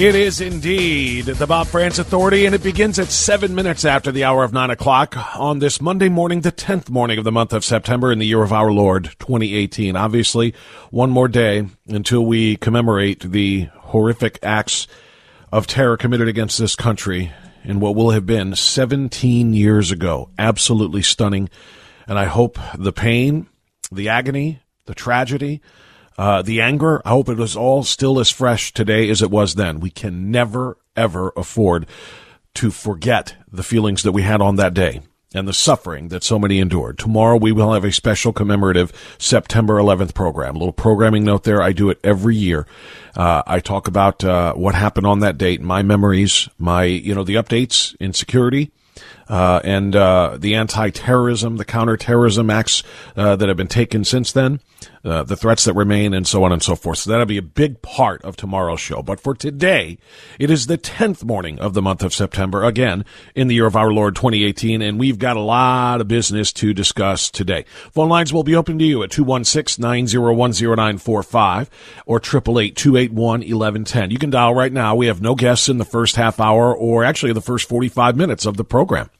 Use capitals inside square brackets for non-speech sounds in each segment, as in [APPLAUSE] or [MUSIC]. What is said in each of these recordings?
It is indeed the Bob Frantz Authority, and it begins at seven minutes after the hour of nine o'clock on this Monday morning, the 10th morning of the month of September in the year of our Lord, 2018. Obviously, one more day until we commemorate the horrific acts of terror committed against this country in what will have been 17 years ago. Absolutely stunning. And I hope the pain, the agony, the tragedy, uh, the anger, I hope it is all still as fresh today as it was then. We can never, ever afford to forget the feelings that we had on that day and the suffering that so many endured. Tomorrow we will have a special commemorative September 11th program. A little programming note there. I do it every year. Uh, I talk about uh, what happened on that date, my memories, my you know the updates in security, uh, and uh, the anti-terrorism, the counterterrorism acts uh, that have been taken since then, uh, the threats that remain, and so on and so forth. So that'll be a big part of tomorrow's show. But for today, it is the 10th morning of the month of September, again, in the year of our Lord 2018, and we've got a lot of business to discuss today. Phone lines will be open to you at 216-901-0945 or 888-281-1110. You can dial right now. We have no guests in the first half hour or actually the first 45 minutes of the program.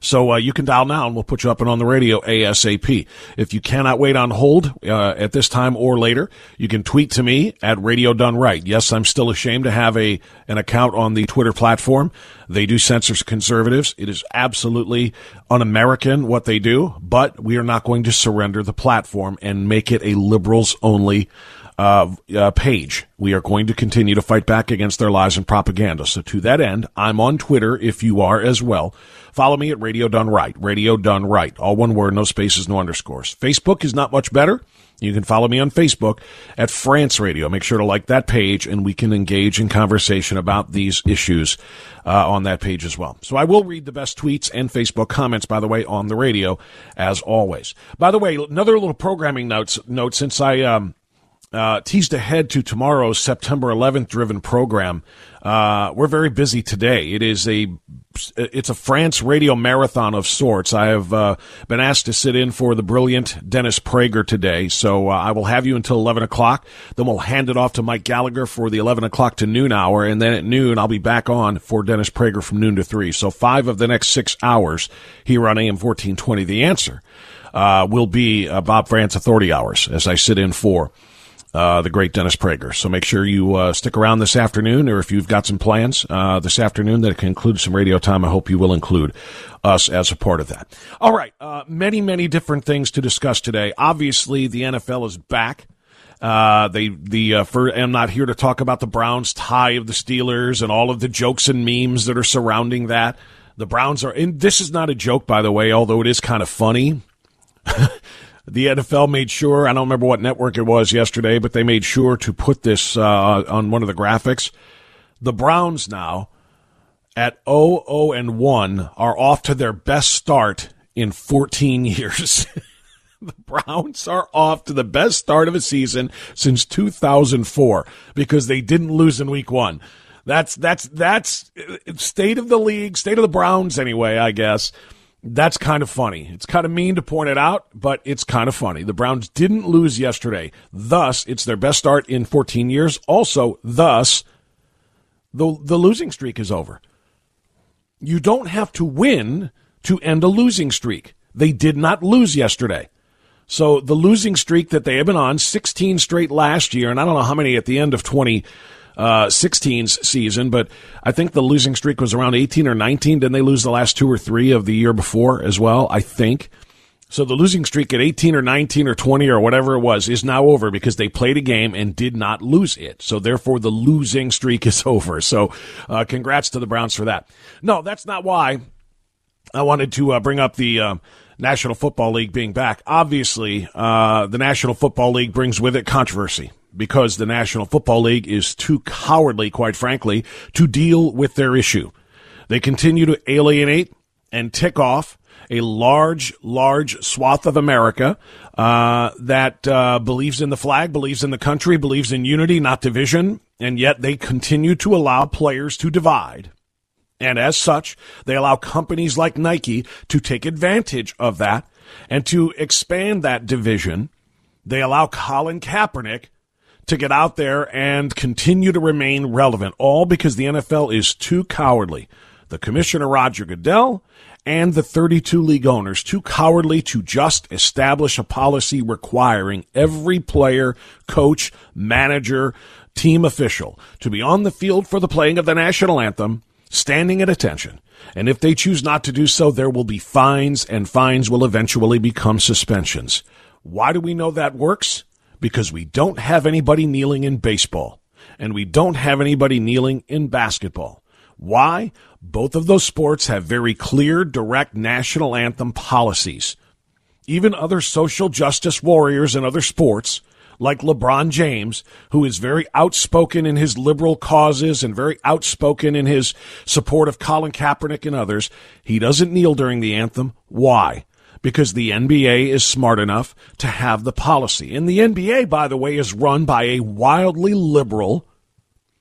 So uh, you can dial now and we'll put you up and on the radio ASAP. If you cannot wait on hold uh, at this time or later, you can tweet to me at Radio Done Right. Yes, I'm still ashamed to have a an account on the Twitter platform. They do censor conservatives. It is absolutely un-American what they do, but we are not going to surrender the platform and make it a liberals only uh, uh, page. We are going to continue to fight back against their lies and propaganda. So to that end, I'm on Twitter if you are as well. Follow me at Radio Done Right. Radio Done Right. All one word, no spaces, no underscores. Facebook is not much better. You can follow me on Facebook at Frantz Radio. Make sure to like that page and we can engage in conversation about these issues uh, on that page as well. So I will read the best tweets and Facebook comments, by the way, on the radio as always. By the way, another little programming notes, note since I, um, uh, teased ahead to tomorrow's September 11th driven program. Uh, we're very busy today. It is a it's a Frantz radio marathon of sorts. I have uh, been asked to sit in for the brilliant Dennis Prager today, so uh, I will have you until 11 o'clock. Then we'll hand it off to Mike Gallagher for the 11 o'clock to noon hour, and then at noon I'll be back on for Dennis Prager from noon to three. So five of the next six hours here on AM 1420. The answer uh, will be uh, Bob Frantz Authority hours as I sit in for uh, the great Dennis Prager. So make sure you uh, stick around this afternoon, or if you've got some plans uh, this afternoon that can include some radio time, I hope you will include us as a part of that. All right, uh, many, many different things to discuss today. Obviously, the NFL is back. Uh, they the uh, for I'm not here to talk about the Browns tie of the Steelers and all of the jokes and memes that are surrounding that. The Browns are, and this is not a joke, by the way, although it is kind of funny. [LAUGHS] the NFL made sure, I don't remember what network it was yesterday, but they made sure to put this uh, on one of the graphics. The Browns now at 0 and 1 are off to their best start in 14 [LAUGHS] years. the Browns are off to the best start of a season since 2004 because they didn't lose in week 1. That's that's that's state of the league, state of the Browns anyway, I guess That's kind of funny. It's kind of mean to point it out, but it's kind of funny. The Browns didn't lose yesterday. Thus, it's their best start in 14 years. Also, thus, the, the losing streak is over. You don't have to win to end a losing streak. They did not lose yesterday. So the losing streak that they have been on, 16 straight last year, and I don't know how many at the end of 20- uh, 16's season, but I think the losing streak was around 18 or 19. Didn't they lose the last two or three of the year before as well? I think. So the losing streak at 18 or 19 or 20 or whatever it was is now over because they played a game and did not lose it. So therefore the losing streak [LAUGHS] is over. So uh, congrats to the Browns for that. No, that's not why I wanted to uh, bring up the uh, National Football League being back. Obviously, uh, the National Football League brings with it controversy because the National Football League is too cowardly, quite frankly, to deal with their issue. They continue to alienate and tick off a large, large swath of America uh, that uh, believes in the flag, believes in the country, believes in unity, not division, and yet they continue to allow players to divide. And as such, they allow companies like Nike to take advantage of that and to expand that division. They allow Colin Kaepernick to get out there and continue to remain relevant, all because the NFL is too cowardly. The commissioner, Roger Goodell, and the 32 league owners, too cowardly to just establish a policy requiring every player, coach, manager, team official to be on the field for the playing of the national anthem, standing at attention. And if they choose not to do so, there will be fines, and fines will eventually become suspensions. Why do we know that works? Because we don't have anybody kneeling in baseball and we don't have anybody kneeling in basketball. Why? Both of those sports have very clear, direct national anthem policies. Even other social justice warriors in other sports, like LeBron James, who is very outspoken in his liberal causes and very outspoken in his support of Colin Kaepernick and others, he doesn't kneel during the anthem. Why? Because the NBA is smart enough to have the policy. And the NBA, by the way, is run by a wildly liberal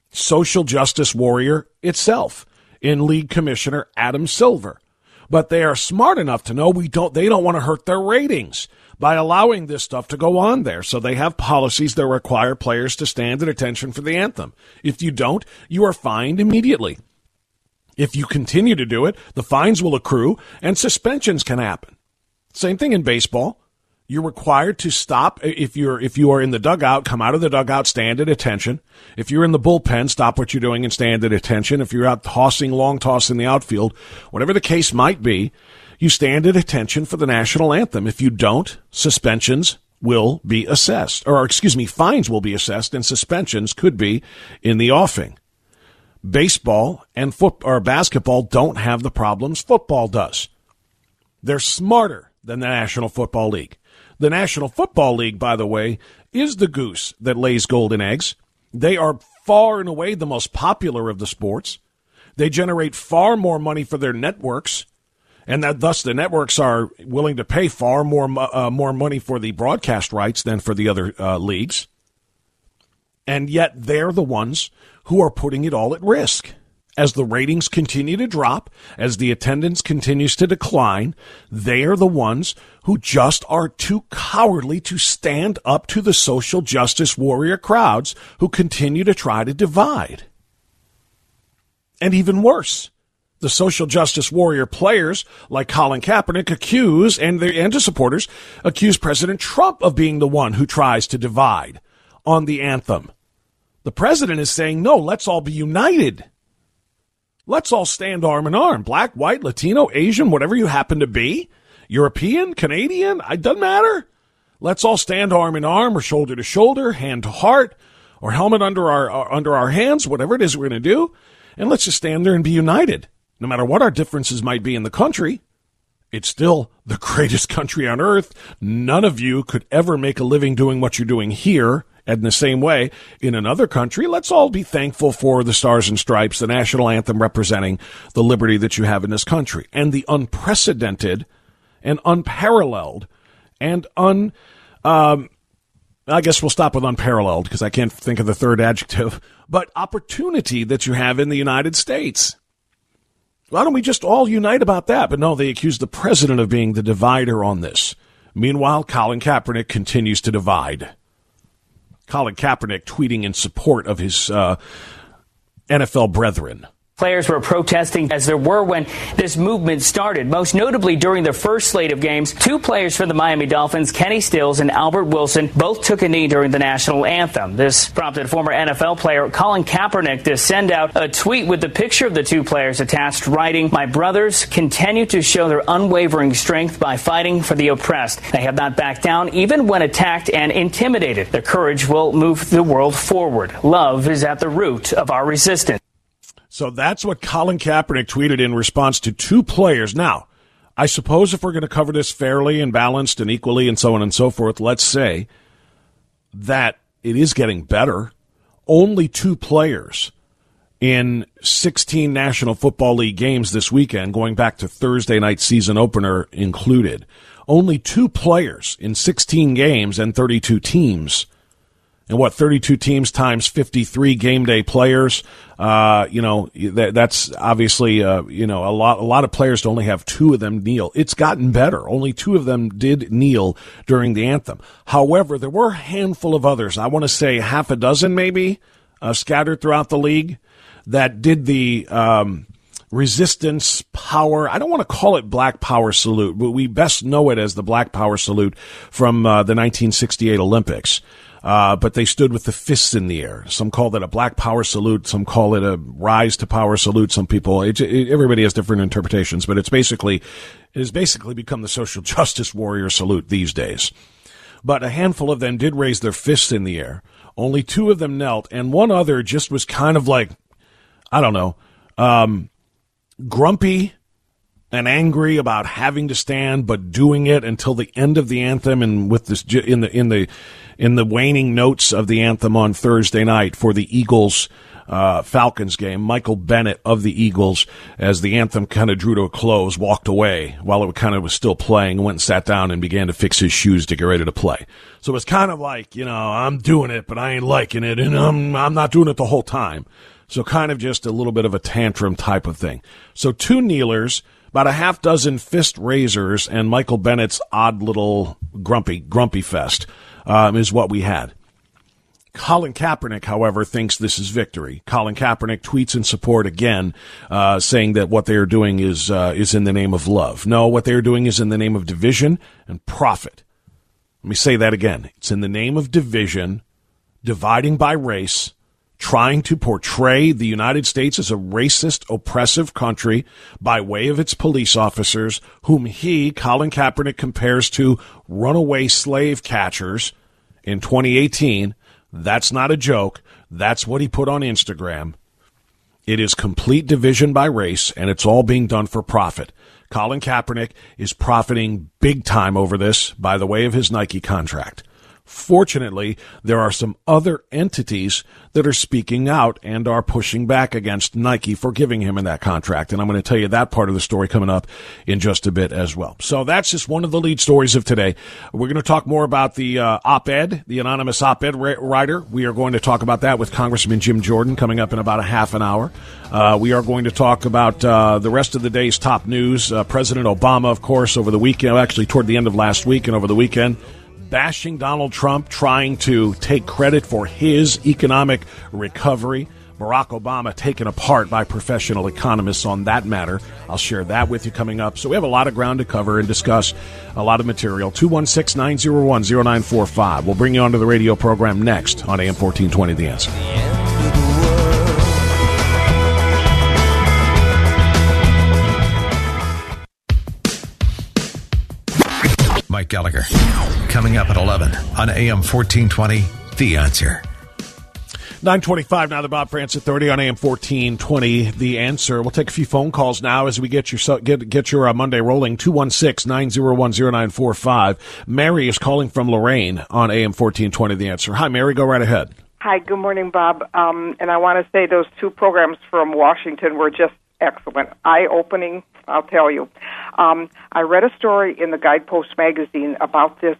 social justice warrior itself in league commissioner Adam Silver. But they are smart enough to know we don't they don't want to hurt their ratings by allowing this stuff to go on there. So they have policies that require players to stand at attention for the anthem. If you don't, you are fined immediately. If you continue to do it, the fines will accrue and suspensions can happen. Same thing in baseball. You're required to stop if you're if you are in the dugout, come out of the dugout, stand at attention. If you're in the bullpen, stop what you're doing and stand at attention. If you're out tossing long toss in the outfield, whatever the case might be, you stand at attention for the national anthem. If you don't, suspensions will be assessed, or excuse me, fines will be assessed, and suspensions could be in the offing. Baseball and foot or basketball don't have the problems football does. They're smarter than the National Football League. The National Football League, by the way, is the goose that lays golden eggs. They are far and away the most popular of the sports. They generate far more money for their networks, and that thus the networks are willing to pay far more uh, more money for the broadcast rights than for the other uh, leagues. And yet they're the ones who are putting it all at risk as the ratings continue to drop, as the attendance continues to decline, they are the ones who just are too cowardly to stand up to the social justice warrior crowds who continue to try to divide. And even worse, the social justice warrior players like Colin Kaepernick accuse and their and his supporters accuse President Trump of being the one who tries to divide on the anthem. The president is saying, no, let's all be united. Let's all stand arm in arm. Black, white, Latino, Asian, whatever you happen to be. European, Canadian, it doesn't matter. Let's all stand arm in arm or shoulder to shoulder, hand to heart, or helmet under our, our under our hands, whatever it is we're going to do, and let's just stand there and be united. No matter what our differences might be in the country, it's still the [LAUGHS] greatest country on earth. None of you could ever make a living doing what you're doing here and in the same way, in another country, let's all be thankful for the Stars and Stripes, the national anthem representing the liberty that you have in this country and the unprecedented and unparalleled and un. Um, I guess we'll stop with unparalleled because I can't think of the third adjective, [LAUGHS] but opportunity that you have in the United States. Why don't we just all unite about that? But no, they accuse the president of being the divider on this. Meanwhile, Colin Kaepernick continues to divide. Colin Kaepernick tweeting in support of his uh, NFL brethren. Players were protesting as there were when this movement started. Most notably during the first slate of games, two players for the Miami Dolphins, Kenny Stills and Albert Wilson, both took a knee during the national anthem. This prompted former NFL player Colin Kaepernick to send out a tweet with the picture of the two players attached, writing, My brothers continue to show their unwavering strength by fighting for the oppressed. They have not backed down even when attacked and intimidated. Their courage will move the world forward. Love is at the root of our resistance. So that's what Colin Kaepernick tweeted in response to two players. Now, I suppose if we're going to cover this fairly and balanced and equally and so on and so forth, let's say that it is getting better. Only two players in 16 National Football League games this weekend, going back to Thursday night season opener included. Only two players in 16 games and 32 teams and what 32 teams times 53 game day players uh, you know that, that's obviously uh, you know a lot a lot of players to only have two of them kneel it's gotten better only two of them did kneel during the anthem however there were a handful of others i want to say half a dozen maybe uh, scattered throughout the league that did the um, resistance power. I don't want to call it Black Power salute, but we best know it as the Black Power salute from uh, the 1968 Olympics. Uh, but they stood with the fists in the air. Some call it a black power salute. Some call it a rise to power salute. Some people, it, it, everybody has different interpretations, but it's basically, it has basically become the social [LAUGHS] justice warrior salute these days. But a handful of them did raise their fists in the air. Only two of them knelt, and one other just was kind of like, I don't know, um, grumpy and angry about having to stand, but doing it until the end of the anthem, and with this in the in the in the waning notes of the anthem on Thursday night for the Eagles uh, Falcons game. Michael Bennett of the Eagles, as the anthem kind of drew to a close, walked away while it kind of was still playing, went and sat down and began to fix his shoes to get ready to play. So it was kind of like, you know, I'm doing it, but I ain't liking it, and I'm, I'm not doing it the whole time. So kind of just a little bit of a tantrum type of thing. So two kneelers, about a half dozen fist raisers, and Michael Bennett's odd little grumpy, grumpy fest um, is what we had. Colin Kaepernick, however, thinks this is victory. Colin Kaepernick tweets in support again, uh, saying that what they are doing is uh, is in the name of love. No, what they are doing is in the name of division and profit. Let me say that again. It's in the name of division, dividing by race, trying to portray the United States as a racist, oppressive country by way of its police officers, whom he, Colin Kaepernick, compares to runaway slave catchers in 2018. That's not a joke. That's what he put on Instagram. It is complete division by race, and it's all being done for profit. Colin Kaepernick is profiting big time over this by the way of his Nike contract. Fortunately, there are some other entities that are speaking out and are pushing back against Nike for giving him in that contract. And I'm going to tell you that part of the story coming up in just a bit as well. So that's just one of the lead stories of today. We're going to talk more about the uh, op-ed, the anonymous op-ed writer. We are going to talk about that with Congressman Jim Jordan coming up in about a half an hour. Uh, we are going to talk about uh, the rest of the day's top news. Uh, President Obama, of course, over the weekend, actually toward the end of last week and over the weekend, bashing Donald Trump, trying to take credit for his economic recovery. Barack Obama taken apart by professional economists on that matter. I'll share that with you coming up. So we have a lot of ground to cover and discuss a lot of material. 216 901 0945. We'll bring you onto the radio program next on AM 1420 The Answer. Mike Gallagher. Coming up at 11 on AM 1420, The Answer. 925 now the Bob Frantz Authority on AM 1420 The Answer. We'll take a few phone calls now as we get your get get your uh, Monday rolling 216-901-0945. Mary is calling from Lorain on AM 1420 The Answer. Hi Mary, go right ahead. Hi, good morning Bob. Um, and I want to say those two programs from Washington were just excellent, eye-opening I'll tell you. Um, I read a story in the Guidepost magazine about this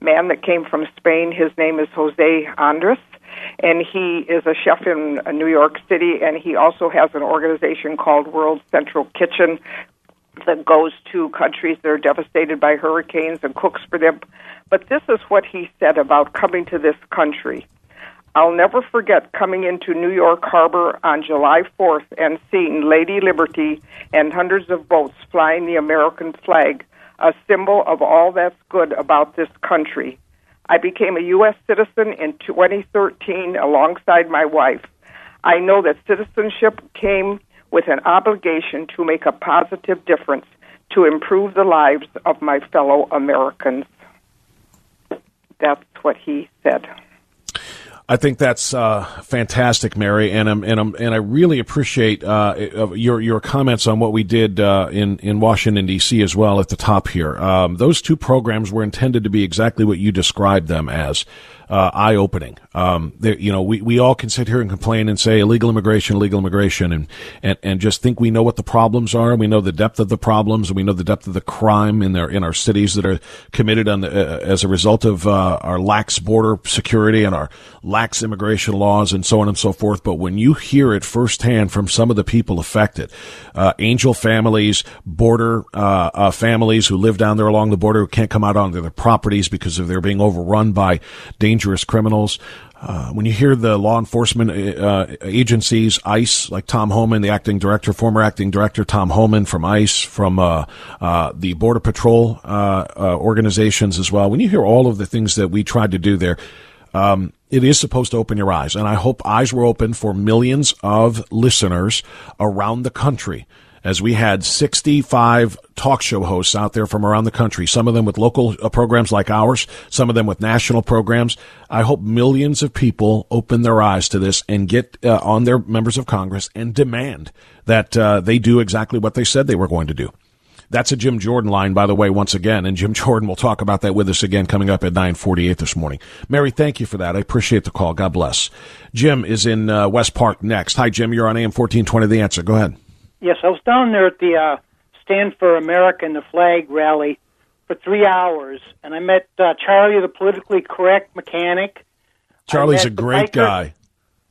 man that came from Spain. His name is Jose Andres, and he is a chef in uh, New York City, and he also has an organization called World Central Kitchen that goes to countries that are devastated by hurricanes and cooks for them. But this is what he said about coming to this country. I'll never forget coming into New York Harbor on July 4th and seeing Lady Liberty and hundreds of boats flying the American flag, a symbol of all that's good about this country. I became a U.S. citizen in 2013 alongside my wife. I know that citizenship came with an obligation to make a positive difference to improve the lives of my fellow Americans. That's what he said. I think that's uh, fantastic, Mary, and um, and um, and I really appreciate uh, your your comments on what we did uh, in in Washington D.C. as well at the top here. Um, those two programs were intended to be exactly what you described them as uh, eye opening. Um, you know, we, we all can sit here and complain and say illegal immigration, illegal immigration, and, and, and just think we know what the problems are. We know the depth of the problems, and we know the depth of the crime in their in our cities that are committed on the, uh, as a result of uh, our lax border security and our lax immigration laws and so on and so forth. But when you hear it firsthand from some of the people affected, uh, angel families, border uh, uh, families who live down there along the border who can't come out onto their properties because of they're being overrun by dangerous dangerous criminals. Uh, when you hear the law enforcement uh, agencies, ICE, like Tom Homan, the acting director, former acting director Tom Homan from ICE, from uh, uh the Border Patrol uh, uh, organizations as well, when you hear all of the things that we tried to do there, um, it is supposed to open your eyes. And I hope eyes were open for millions of listeners around the country as we had 65 talk show hosts out there from around the country, some of them with local uh, programs like ours, some of them with national programs. I hope millions of people open their eyes to this and get uh, on their members of Congress and demand that uh, they do exactly what they said they were going to do. That's a Jim Jordan line, by the way, once again, and Jim [LAUGHS] Jordan will talk about that with us again coming up at 948 this morning. Mary, thank you for that. I appreciate the call. God bless. Jim is in uh, West Park next. Hi, Jim. You're on AM 1420 The Answer. Go ahead. Yes, I was down there at the uh, Stand for America and the Flag rally for three hours, and I met uh, Charlie, the politically correct mechanic. Charlie's a great guy.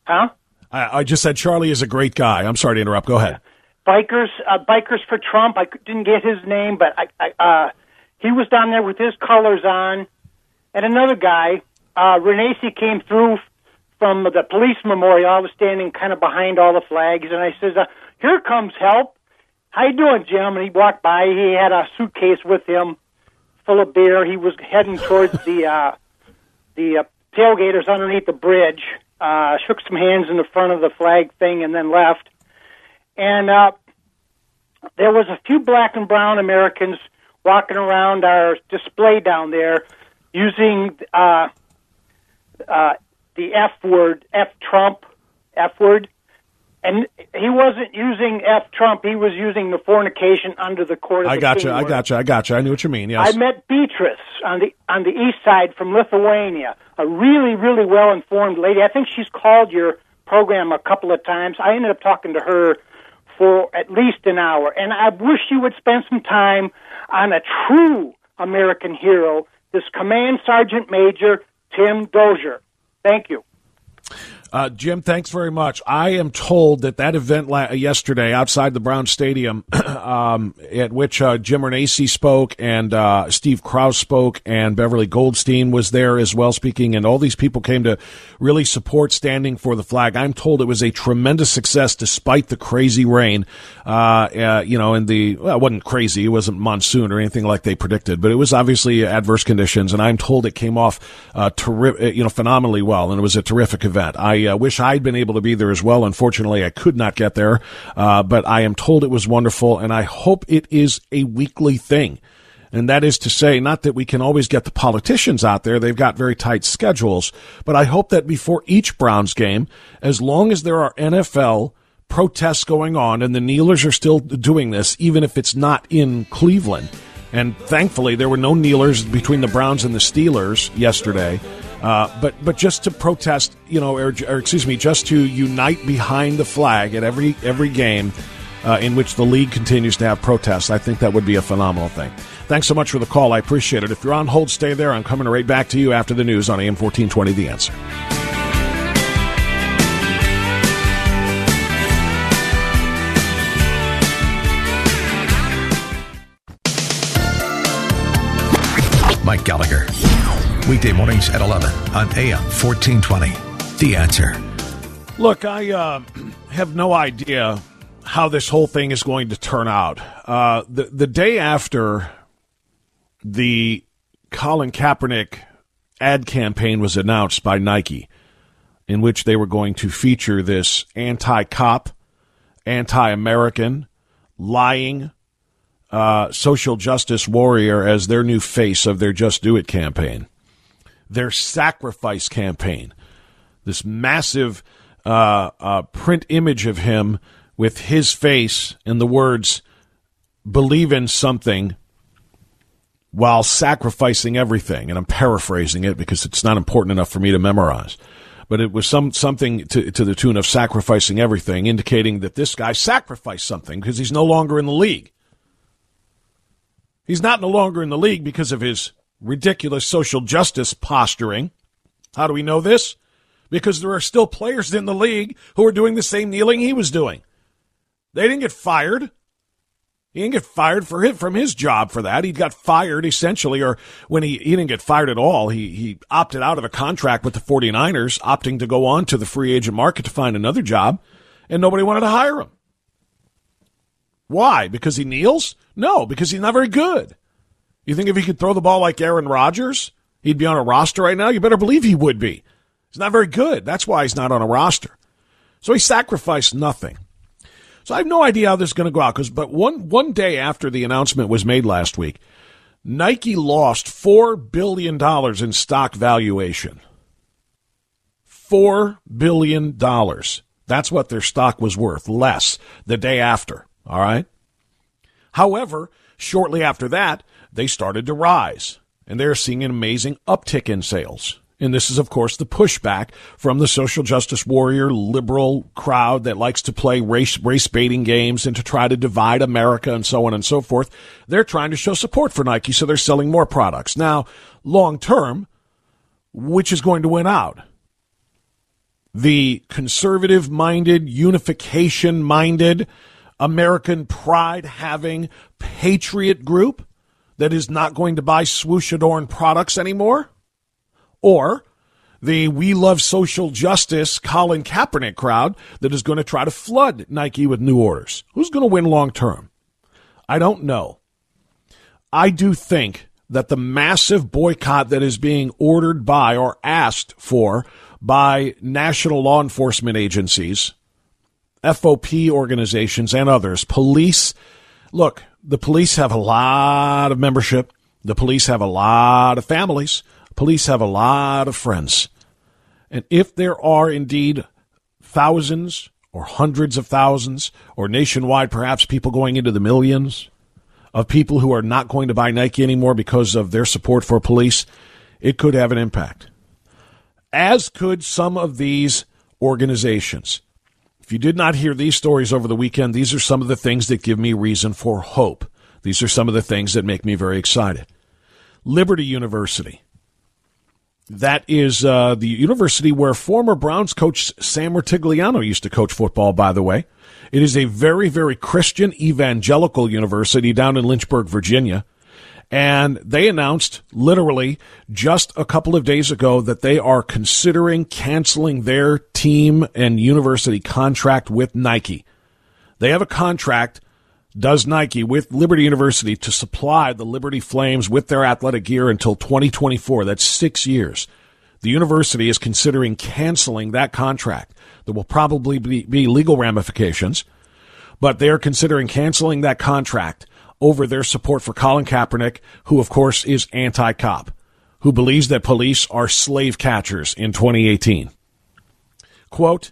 Huh? I, I, just said Charlie is a great guy. I'm sorry to interrupt. Go ahead. Bikers, uh, bikers for Trump. I didn't get his name, but I, I, uh, he was down there with his colors on, and another guy, uh, Renacci, came through from the police memorial. I was standing kind of behind all the flags, and I says, uh, here comes help. How you doing, Jim? And he walked by. He had a suitcase with him full of beer. He was heading towards the [LAUGHS] uh, the uh, tailgaters underneath the bridge. Uh, shook some hands in the front of the flag thing and then left. And uh, there was a few black and brown Americans walking around our display down there using uh, uh, the F word, F Trump, F word and he wasn't using F Trump. He was using the fornication under the court. Of I got you. I got you. I got you. I knew what you mean. Yes. I met Beatrice on the on the east side from Lithuania. A really, really well informed lady. I think she's called your program a couple of times. I ended up talking to her for at least an hour, and I wish you would spend some time on a true American hero, this Command Sergeant Major Tim Dozier. Thank you. Uh, Jim, thanks very much. I am told that that event la- yesterday outside the Brown Stadium, [CLEARS THROAT] um, at which uh, Jim Renacci spoke and uh, Steve Kraus spoke and Beverly Goldstein was there as well speaking, and all these people came to really support standing for the flag. I'm told it was a tremendous success despite the crazy rain. Uh, uh, you know, and the well, it wasn't crazy, it wasn't monsoon or anything like they predicted, but it was obviously adverse conditions, and I'm told it came off uh, you know phenomenally well, and it was a terrific event. I I uh, wish I'd been able to be there as well. Unfortunately, I could not get there, uh, but I am told it was wonderful, and I hope it is a weekly thing. And that is to say, not that we can always get the politicians out there. They've got very tight schedules. But I hope that before each Browns game, as long as there are NFL protests going on and the kneelers are still doing this, even if it's not in Cleveland. And thankfully, there were no kneelers between the Browns and the Steelers yesterday. Uh, but but just to protest, you know, or, or, excuse me, just to unite behind the flag at every every game uh, in which the league continues to have protests, I think that would be a phenomenal thing. Thanks so much for the call. I appreciate it. If you're on hold, stay there. I'm coming right back to you after the news on AM 1420. The answer. Mike Gallagher Weekday mornings at 11 on AM 1420. The answer. Look, I uh, have no idea how this whole thing is going to turn out. Uh, the the day after the Colin Kaepernick ad campaign was announced by Nike, in which they were going to feature this anti-cop, anti-American, lying uh, social justice warrior as their new face of their Just Do It campaign, their sacrifice campaign, this massive uh, uh, print image of him with his face and the words, believe in something while sacrificing everything. And I'm paraphrasing it because it's not important enough for me to memorize. But it was some something to, to the tune of sacrificing everything, indicating that this guy sacrificed something because he's no longer in the league. He's not no longer in the league because of his ridiculous social justice posturing. How do we know this? Because there are still players in the league who are doing the same kneeling he was doing. They didn't get fired. He didn't get fired for him from his job for that. He got fired essentially, or when he, he didn't get fired at all, he, he opted out of a contract with the 49ers, opting to go on to the free agent market to find another job, and nobody wanted to hire him. Why? Because he kneels? No, because he's not very good. You think if he could throw the ball like Aaron Rodgers, he'd be on a roster right now? You better believe he would be. He's not very good. That's why he's not on a roster. So he sacrificed nothing. So I have no idea how this is going to go out. Because, but one one day after the announcement was made last week, Nike lost four billion dollars in stock valuation. Four billion dollars. That's what their stock was worth, less the day after. All right. However, shortly after that, they started to rise, and they're seeing an amazing uptick in sales. And this is, of course, the pushback from the social justice warrior liberal crowd that likes to play race, race baiting games and to try to divide America and so on and so forth. They're trying to show support for Nike, so they're selling more products. Now, long term, which is going to win out? The conservative minded, unification minded, American pride having patriot group that is not going to buy swoosh adorned products anymore? or the We Love Social Justice Colin Kaepernick crowd that is going to try to flood Nike with new orders. Who's going to win long term? I don't know. I do think that the massive boycott that is being ordered by or asked for by national law enforcement agencies, FOP organizations, and others, police. Look, the police have a lot of membership. The police have a lot of families. Police have a lot of friends. And if there are indeed thousands or hundreds of thousands or nationwide, perhaps people going into the millions of people who are not going to buy Nike anymore because of their support for police, it could have an impact. As could some of these organizations. If you did not hear these stories over the weekend, these are some of the things that give me reason for hope. These are some of the things that make me very excited. Liberty University that is uh, the university where former Browns coach Sam Rutigliano used to coach football, by the way. It is a very, very Christian evangelical university down in Lynchburg, Virginia. And they announced literally just a couple of days ago that they are considering canceling their team and university contract with Nike. They have a contract does Nike with Liberty University to supply the Liberty Flames with their athletic gear until 2024. That's six years. The university is considering canceling that contract. There will probably be, be legal ramifications, but they are considering canceling that contract over their support for Colin Kaepernick, who, of course, is anti cop, who believes that police are slave catchers in 2018. Quote,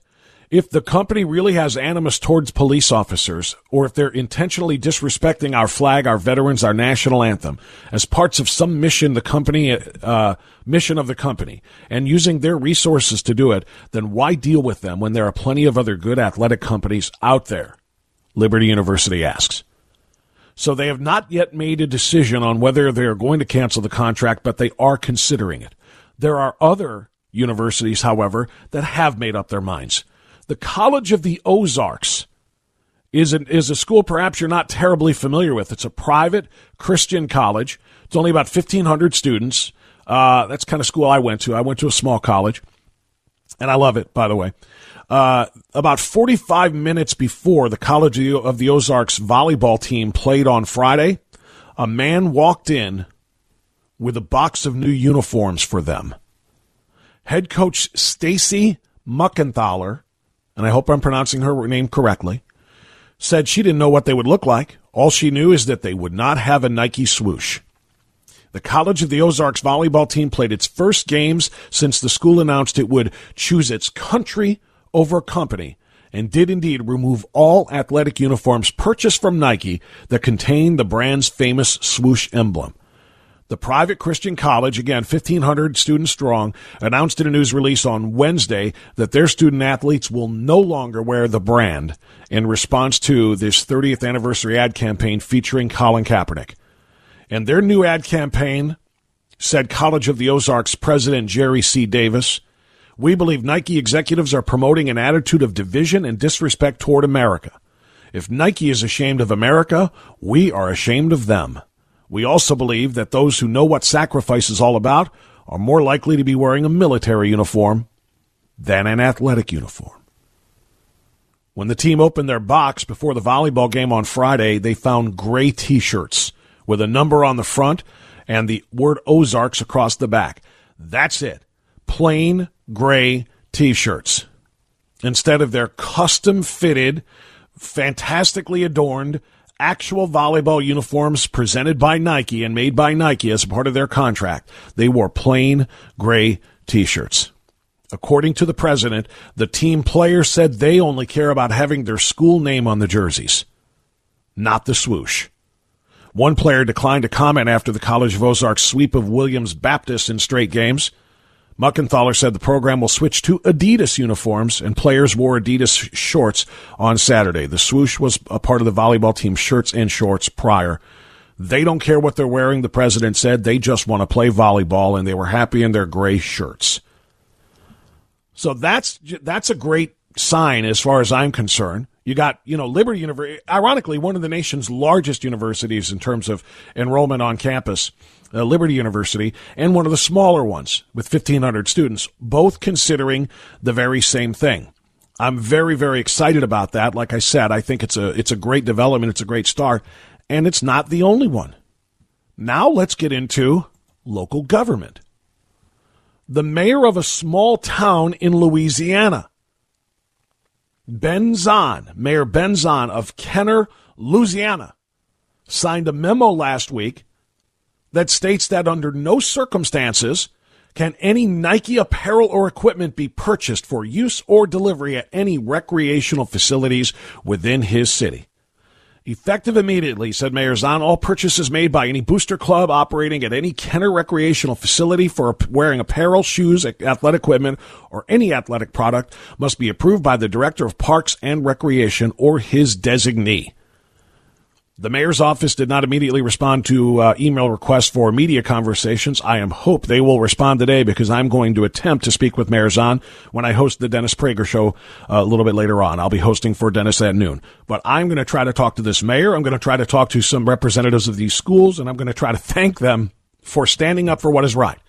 if the company really has animus towards police officers, or if they're intentionally disrespecting our flag, our veterans, our national anthem as parts of some mission, the company, uh, mission of the company, and using their resources to do it, then why deal with them when there are plenty of other good athletic companies out there? Liberty University asks. So they have not yet made a decision on whether they are going to cancel the contract, but they are considering it. There are other universities, however, that have made up their minds. The College of the Ozarks is, an, is a school perhaps you're not terribly familiar with. It's a private Christian college It's only about 1,500 students. Uh, that's kind of school I went to. I went to a small college, and I love it, by the way. Uh, about 45 minutes before the College of the Ozarks volleyball team played on Friday, a man walked in with a box of new uniforms for them. Head coach Stacy Muckenthaler, and I hope I'm pronouncing her name correctly, said she didn't know what they would look like. All she knew is that they would not have a Nike swoosh. The College of the Ozarks volleyball team played its first games since the school announced it would choose its country over a company and did indeed remove all athletic uniforms purchased from Nike that contained the brand's famous swoosh emblem. The private Christian college, again 1,500 students strong, announced in a news release on Wednesday that their student athletes will no longer wear the brand in response to this 30th anniversary ad campaign featuring Colin Kaepernick. And their new ad campaign said College of the Ozarks president Jerry C. Davis we believe Nike executives are promoting an attitude of division and disrespect toward America. If Nike is ashamed of America, we are ashamed of them. We also believe that those who know what sacrifice is all about are more likely to be wearing a military uniform than an athletic uniform. When the team opened their box before the volleyball game on Friday, they found gray t shirts with a number on the front and the word Ozarks across the back. That's it. Plain gray t shirts instead of their custom fitted, fantastically adorned, actual volleyball uniforms presented by Nike and made by Nike as part of their contract. They wore plain gray t shirts. According to the president, the team players said they only care about having their school name on the jerseys, not the swoosh. One player declined to comment after the College of Ozarks sweep of Williams Baptist in straight games. Muckenthaler said the program will switch to Adidas uniforms, and players wore Adidas shorts on Saturday. The swoosh was a part of the volleyball team's shirts and shorts prior. They don't care what they're wearing, the president said. They just want to play volleyball, and they were happy in their gray shirts. So that's that's a great sign as far as I'm concerned. You got, you know, Liberty University, ironically, one of the nation's largest universities in terms of enrollment on campus uh, Liberty University, and one of the smaller ones with 1,500 students, both considering the very same thing. I'm very, very excited about that. Like I said, I think it's a it's a great development. It's a great start, and it's not the only one. Now let's get into local government. The mayor of a small town in Louisiana, Ben Zahn, Mayor Ben Zahn of Kenner, Louisiana, signed a memo last week that states that under no circumstances can any Nike apparel or equipment be purchased for use or delivery at any recreational facilities within his city. Effective immediately, said Mayor Zahn, all purchases made by any booster club operating at any Kenner recreational facility for wearing apparel, shoes, athletic equipment, or any athletic product must be approved by the Director of Parks and Recreation or his designee. The mayor's office did not immediately respond to uh, email requests for media conversations. I am hope they will respond today because I'm going to attempt to speak with Mayor Zahn when I host the Dennis Prager show uh, a little bit later on. I'll be hosting for Dennis at noon. But I'm going to try to talk to this mayor. I'm going to try to talk to some representatives of these schools, and I'm going to try to thank them for standing up for what is right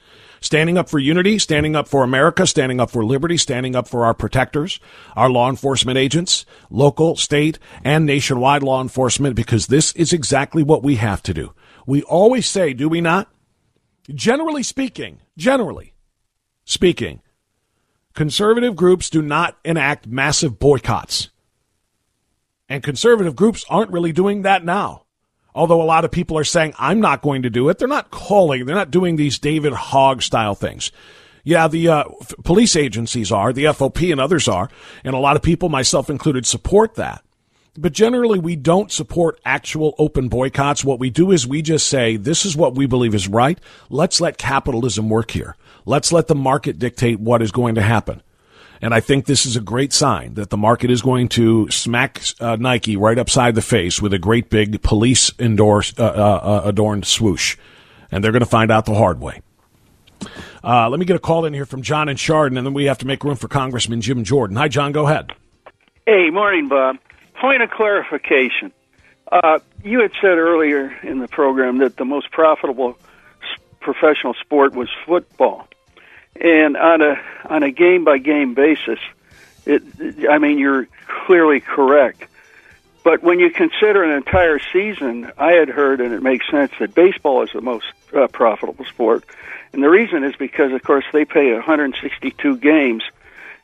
standing up for unity, standing up for America, standing up for liberty, standing up for our protectors, our law enforcement agents, local, state, and nationwide law enforcement, because this is exactly what we have to do. We always say, do we not? Generally speaking, generally speaking, conservative groups do not enact massive boycotts. And conservative groups aren't really doing that now although a lot of people are saying, I'm not going to do it. They're not calling, they're not doing these David Hogg style things. Yeah, the uh, f- police agencies are, the FOP and others are, and a lot of people, myself included, support that. But generally, we don't support actual open boycotts. What we do is we just say, this is what we believe is right. Let's let capitalism work here. Let's let the market dictate what is going to happen. And I think this is a great sign that the market is going to smack uh, Nike right upside the face with a great big police endorsed, uh, uh, uh adorned swoosh. And they're going to find out the hard way. Uh, let me get a call in here from John and Chardon, and then we have to make room for Congressman Jim Jordan. Hi, John. Go ahead. Hey, morning, Bob. Point of clarification. Uh, you had said earlier in the program that the most profitable professional sport was football, and on a on a game by game basis, it. I mean, you're clearly correct. But when you consider an entire season, I had heard, and it makes sense, that baseball is the most uh, profitable sport. And the reason is because, of course, they pay 162 games,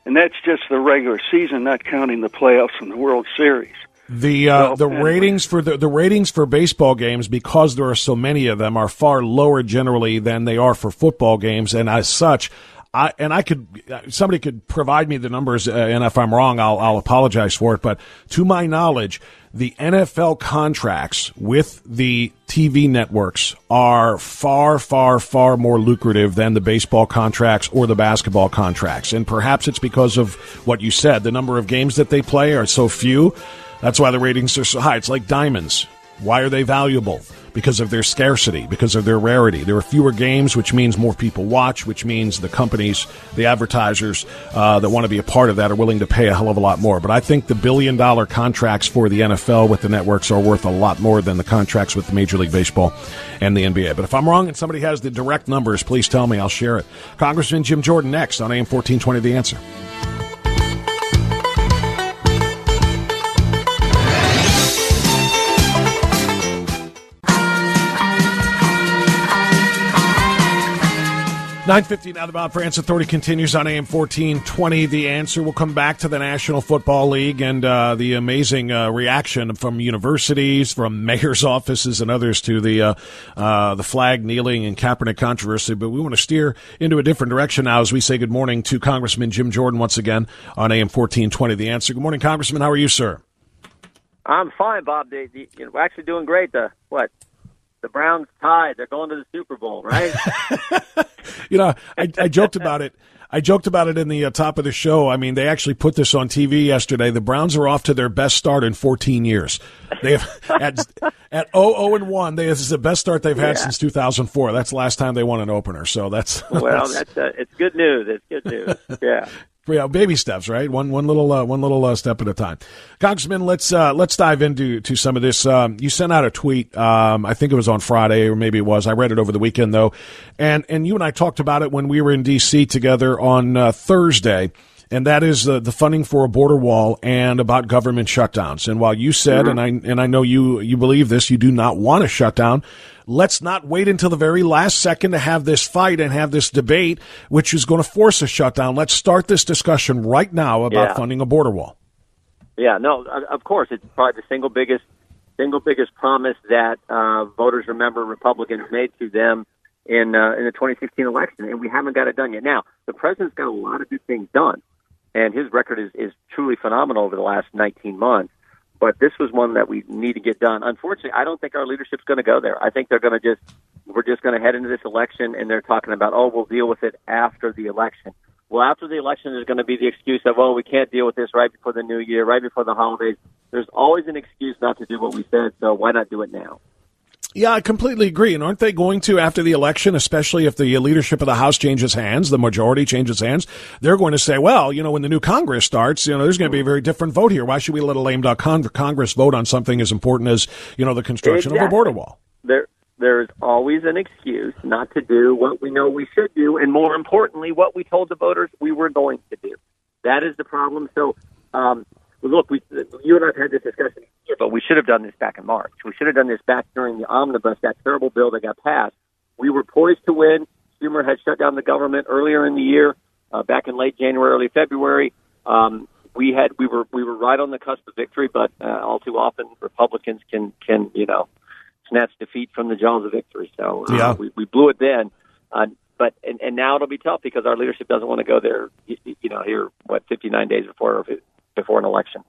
and that's just the regular season, not counting the playoffs and the World Series. The uh, well, the anyway. ratings for the, the ratings for baseball games because there are so many of them are far lower generally than they are for football games, and as such, I, and I could, somebody could provide me the numbers, uh, and if I'm wrong, I'll, I'll apologize for it. But to my knowledge, the NFL contracts with the TV networks are far, far, far more lucrative than the baseball contracts or the basketball contracts. And perhaps it's because of what you said. The number of games that they play are so few. That's why the ratings are so high. It's like diamonds. Why are they valuable? because of their scarcity, because of their rarity. There are fewer games, which means more people watch, which means the companies, the advertisers uh, that want to be a part of that are willing to pay a hell of a lot more. But I think the billion dollar contracts for the NFL with the networks are worth a lot more than the contracts with Major League Baseball and the NBA. But if I'm wrong and somebody has the direct numbers, please tell me. I'll share it. Congressman Jim Jordan next on AM 1420 The Answer. 950 now the Bob Frantz Authority continues on AM 1420. The answer will come back to the National Football League and uh, the amazing uh, reaction from universities, from [LAUGHS] mayor's offices, and others to the uh, uh, the flag kneeling and Kaepernick controversy. But we want to steer into a different direction now as we say good morning to Congressman Jim Jordan once again on AM 1420. The answer. Good morning, Congressman. How are you, sir? I'm fine, Bob. We're actually doing great. The what? The Browns tied. They're going to the Super Bowl, right? [LAUGHS] you know, I, I joked about it. I joked about it in the uh, top of the show. I mean, they actually put this on TV yesterday. The Browns are off to their best start in 14 years. They have [LAUGHS] at at 0 and 1. They, this is the best start they've had yeah. since 2004. That's the last time they won an opener. So that's [LAUGHS] well, that's, that's uh, it's good news. It's good news. Yeah yeah, baby steps, right? One one little uh, one little uh, step at a time. Congressman, let's uh, let's dive into to some of this. Um, you sent out a tweet. Um, I think it was on Friday, or maybe it was. I read it over the weekend though, and and you and I talked about it when we were in D.C. together on uh, Thursday. And that is the, the funding for a border wall and about government shutdowns. And while you said, mm-hmm. and I and I know you you believe this, you do not want a shutdown. Let's not wait until the very last second to have this fight and have this debate, which is going to force a shutdown. Let's start this discussion right now about yeah. funding a border wall. Yeah, no, of course, it's probably the single biggest single biggest promise that uh, voters remember Republicans made to them in uh, in the 2016 election, and we haven't got it done yet. Now, the president's got a lot of good things done, and his record is is truly phenomenal over the last 19 months but this was one that we need to get done. Unfortunately, I don't think our leadership's going to go there. I think they're going to just we're just going to head into this election and they're talking about oh we'll deal with it after the election. Well, after the election, there's going to be the excuse of oh we can't deal with this right before the new year, right before the holidays. There's always an excuse not to do what we said, so why not do it now? Yeah, I completely agree. And aren't they going to, after the election, especially if the leadership of the House changes hands, the majority changes hands, they're going to say, well, you know, when the new Congress starts, you know, there's going to be a very different vote here. Why should we let a lame duck Congress vote on something as important as, you know, the construction exactly. of a border wall? There, there's always an excuse not to do what we know we should do, and more importantly, what we told the voters we were going to do. That is the problem. So, um, look, we, you and I have had this discussion, but we should have done this back in March. We should have done this back during the omnibus, that terrible bill that got passed. We were poised to win. Schumer had shut down the government earlier in the year, uh, back in late January, early February. Um, we had we were we were right on the cusp of victory, but uh, all too often Republicans can can you know snatch defeat from the jaws of victory. So uh, yeah. we, we blew it then. Uh, but and, and now it'll be tough because our leadership doesn't want to go there. You, you know, here what 59 days before before an election.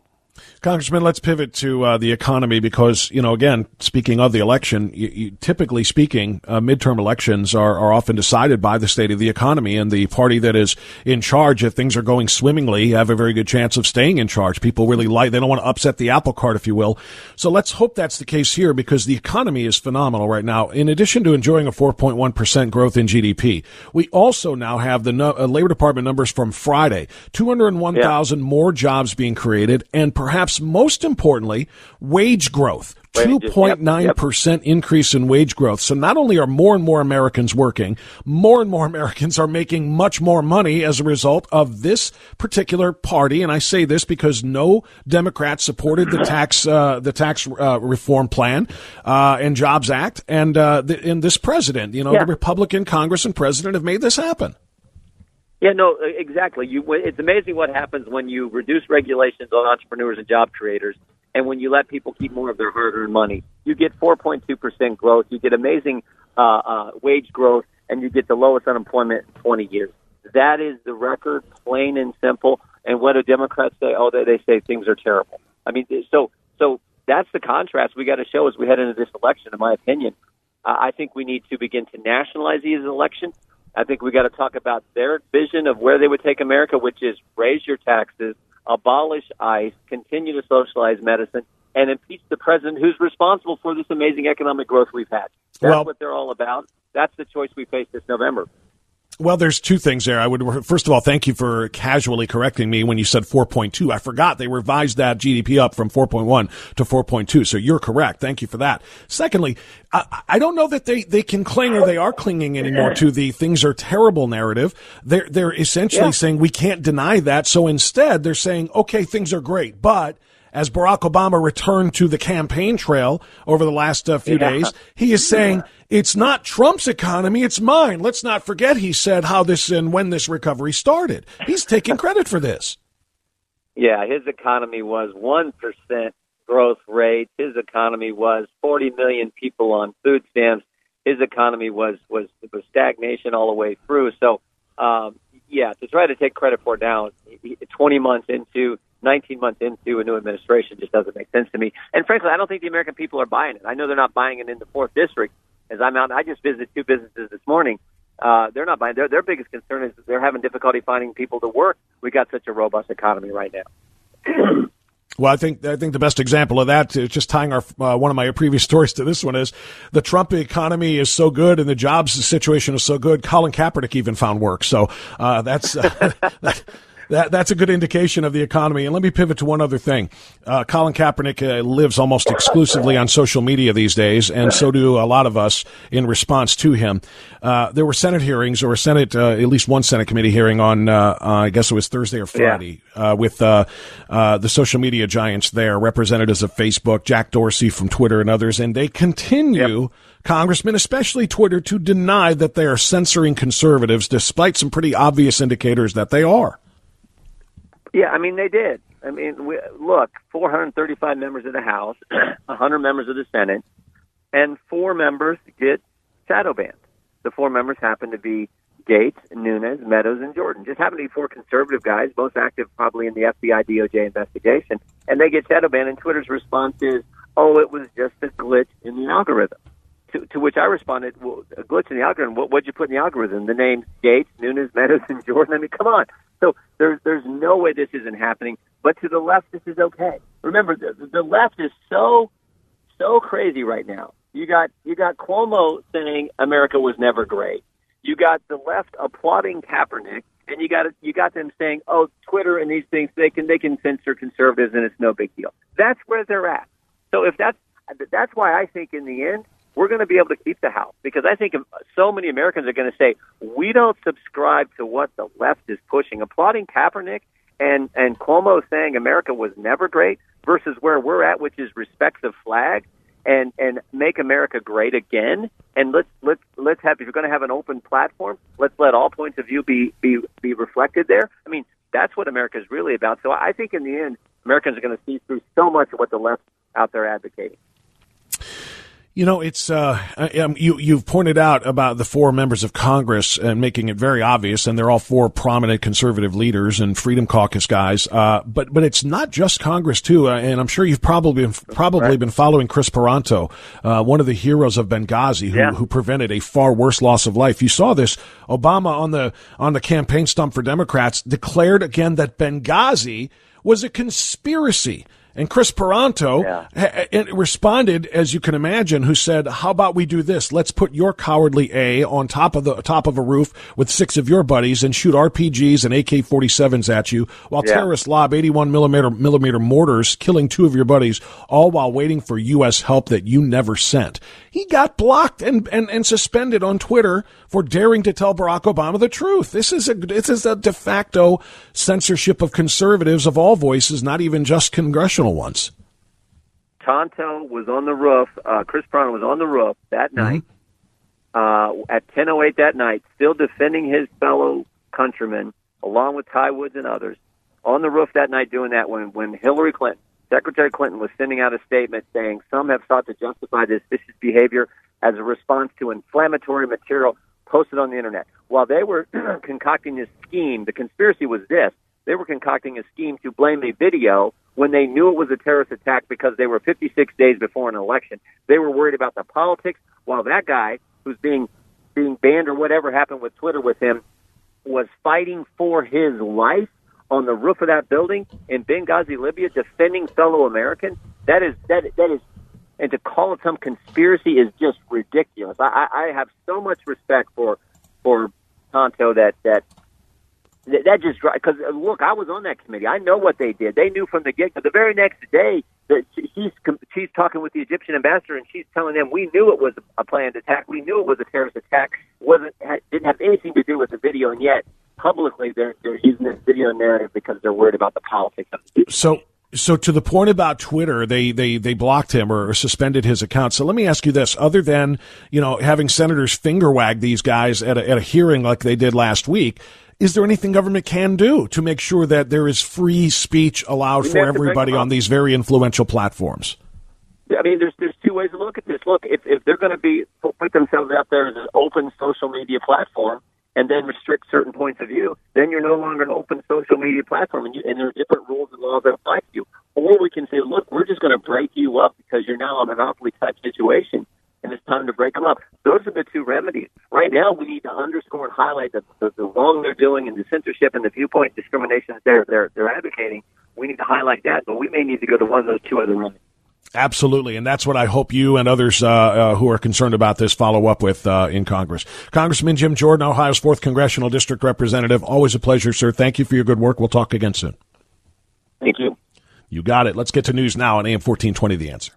Congressman, let's pivot to uh, the economy because, you know, again, speaking of the election, you, you, typically speaking, uh, midterm elections are, are often decided by the state of the economy and the party that is in charge. If things are going swimmingly, have a very good chance of staying in charge. People really like, they don't want to upset the apple cart, if you will. So let's hope that's the case here because the economy is phenomenal right now. In addition to enjoying a 4.1% growth in GDP, we also now have the no, uh, Labor Department numbers from Friday 201,000 yeah. more jobs being created and perhaps most importantly, wage growth. 2.9% increase in wage growth. So not only are more and more Americans working, more and more [LAUGHS] Americans are making much more money as a result of this particular party. And I say this because no Democrat supported the [COUGHS] tax, uh, the tax uh, reform plan uh, and Jobs Act. And, uh, the, and this president, you know, yeah. the Republican Congress and president have made this happen. Yeah, no, exactly. You, it's amazing what happens when you reduce regulations on entrepreneurs and job creators and when you let people keep more of their hard-earned money, you get 4.2% growth. You get amazing uh, uh, wage growth, and you get the lowest unemployment in 20 years. That is the record, plain and simple. And what do Democrats say? Oh, they, they say things are terrible. I mean, so so that's the contrast we got to show as we head into this election. In my opinion, uh, I think we need to begin to nationalize these elections. I think we got to talk about their vision of where they would take America, which is raise your taxes, abolish ICE, continue to socialize medicine, and impeach the president who's responsible for this amazing economic growth we've had. That's well, what they're all about. That's the choice we face this November. Well, there's two things there. I would first of all thank you for casually correcting me when you said 4.2. I forgot they revised that GDP up from 4.1 to 4.2. So you're correct. Thank you for that. Secondly, I, I don't know that they, they can cling or they are clinging anymore to the things are terrible narrative. They're they're essentially yeah. saying we can't deny that. So instead, they're saying okay, things are great, but as Barack Obama returned to the campaign trail over the last uh, few yeah. days, he is saying yeah. it's not Trump's economy, it's mine. Let's not forget, he said, how this and when this recovery started. He's taking credit for this. Yeah, his economy was 1% growth rate. His economy was 40 million people on food stamps. His economy was, was, was stagnation all the way through. So, um, yeah, to try to take credit for it now, 20 months into 19 months into a new administration just doesn't make sense to me. And frankly, I don't think the American people are buying it. I know they're not buying it in the fourth district. As I'm out, I just visited two businesses this morning. Uh, they're not buying. Their their biggest concern is they're having difficulty finding people to work. We got such a robust economy right now. [CLEARS THROAT] Well, I think I think the best example of that is just tying our uh, one of my previous [LAUGHS] stories to this one is the Trump economy is so good and the jobs situation is so good. Colin Kaepernick even found work, so uh, that's uh, [LAUGHS] that, that's a good indication of the economy. And let me pivot to one other thing. Uh, Colin Kaepernick uh, lives almost exclusively on social media these days, and so do a lot of us in response to him. Uh, there were Senate hearings, or a Senate, uh, at least one Senate committee hearing on, uh, I guess it was Thursday or Friday, yeah. Uh, with the social media giants there, representatives of Facebook, Jack Dorsey from Twitter, and others, and they continue. Yep. Congressmen, especially Twitter, to deny that they are censoring conservatives, despite some pretty obvious indicators that they are. Yeah, I mean they did. I mean, we, look, 435 members of the House, [CLEARS THROAT] 100 members of the Senate, and four members get shadow banned. The four members happen to be Gaetz, Nunes, Meadows, and Jordan. Just happen to be four conservative guys, most active probably in the FBI DOJ investigation, and they get shadow banned. And Twitter's response is, "Oh, it was just a glitch in the algorithm." To, to which I responded, well, a glitch in the algorithm. What, what'd you put in the algorithm? The names Gaetz, Nunes, Meadows, and Jordan. I mean, come on. So there's there's no way this isn't happening. But to the left, this is okay. Remember, the, the left is so so crazy right now. You got you got Cuomo saying America was never great. You got the left applauding Kaepernick, and you got you got them saying, "Oh, Twitter and these things they can they can censor conservatives and it's no big deal." That's where they're at. So if that's that's why I think in the end we're going to be able to keep the House because I think so many Americans are going to say we don't subscribe to what the left is pushing. Applauding Kaepernick and and Cuomo saying America was never great versus where we're at, which is respect the flag and and make America great again. And let's let's let's have if you're going to have an open platform, let's let all points of view be be be reflected there. I mean, that's what America is really about. So I think in the end, Americans are going to see through so much of what the left out there advocating. You know, it's uh, um, you you've pointed out about the four members of Congress and making it very obvious, and they're all four prominent conservative leaders and Freedom Caucus guys. Uh, but but it's not just Congress too, uh, and I'm sure you've probably been, probably right. been following Chris Paronto, uh, one of the heroes of Benghazi, who, yeah. who prevented a far worse loss of life. You saw this. Obama on the on the campaign stump for Democrats declared again that Benghazi was a conspiracy And Chris Paronto yeah. responded, as you can imagine, who said, "How about we do this? Let's put your cowardly A on top of the top of a roof with six of your buddies and shoot RPGs and AK-47s at you, while yeah. terrorists lob 81 millimeter millimeter mortars, killing two of your buddies, all while waiting for U.S. help that you never sent." He got blocked and and, and suspended on Twitter for daring to tell Barack Obama the truth. This is a this is a de facto censorship of conservatives of all voices, not even just congressional ones. Tanto was on the roof. Uh, Chris Brown was on the roof that mm-hmm. night uh, at 10:08 that night, still defending his fellow countrymen, along with Ty Woods and others, on the roof that night doing that when when Hillary Clinton, Secretary Clinton, was sending out a statement saying some have sought to justify this vicious behavior as a response to inflammatory material posted on the internet. While they were [CLEARS THROAT] concocting this scheme, the conspiracy was this: they were concocting a scheme to blame a video when they knew it was a terrorist attack because they were 56 days before an election. They were worried about the politics, while that guy who's being being banned or whatever happened with Twitter with him was fighting for his life on the roof of that building in Benghazi, Libya, defending fellow Americans. That is that that is, and to call it some conspiracy is just ridiculous. I, I have so much respect for for Tanto that that that just because uh, look, I was on that committee. I know what they did. They knew from the get. The very next day, that she's she's talking with the Egyptian ambassador, and she's telling them we knew it was a planned attack. We knew it was a terrorist attack. wasn't didn't have anything to do with the video, and yet publicly they're they're using this video narrative because they're worried about the politics of it. So. So to the point about Twitter, they, they, they blocked him or suspended his account. So let me ask you this: other than you know having senators finger wag these guys at a, at a hearing like they did last week, is there anything government can do to make sure that there is free speech allowed for everybody on these very influential platforms? I mean, there's there's two ways to look at this. Look, if if they're going to be put themselves out there as an open social media platform and then restrict certain points of view, then you're no longer an open social media platform, and, you, and there are different rules and laws that apply to you. Or we can say, look, we're just going to break you up because you're now a monopoly type situation, and it's time to break them up. Those are the two remedies. Right now, we need to underscore and highlight the, the, the wrong they're doing and the censorship and the viewpoint discrimination that they're, they're, they're advocating. We need to highlight that, but we may need to go to one of those two other remedies. Absolutely, and that's what I hope you and others uh, uh, who are concerned about this follow up with uh, in Congress. Congressman Jim Jordan, Ohio's fourth congressional district representative. Always a pleasure, sir. Thank you for your good work. We'll talk again soon. Thank you. You got it. Let's get to news now on AM fourteen twenty. The answer.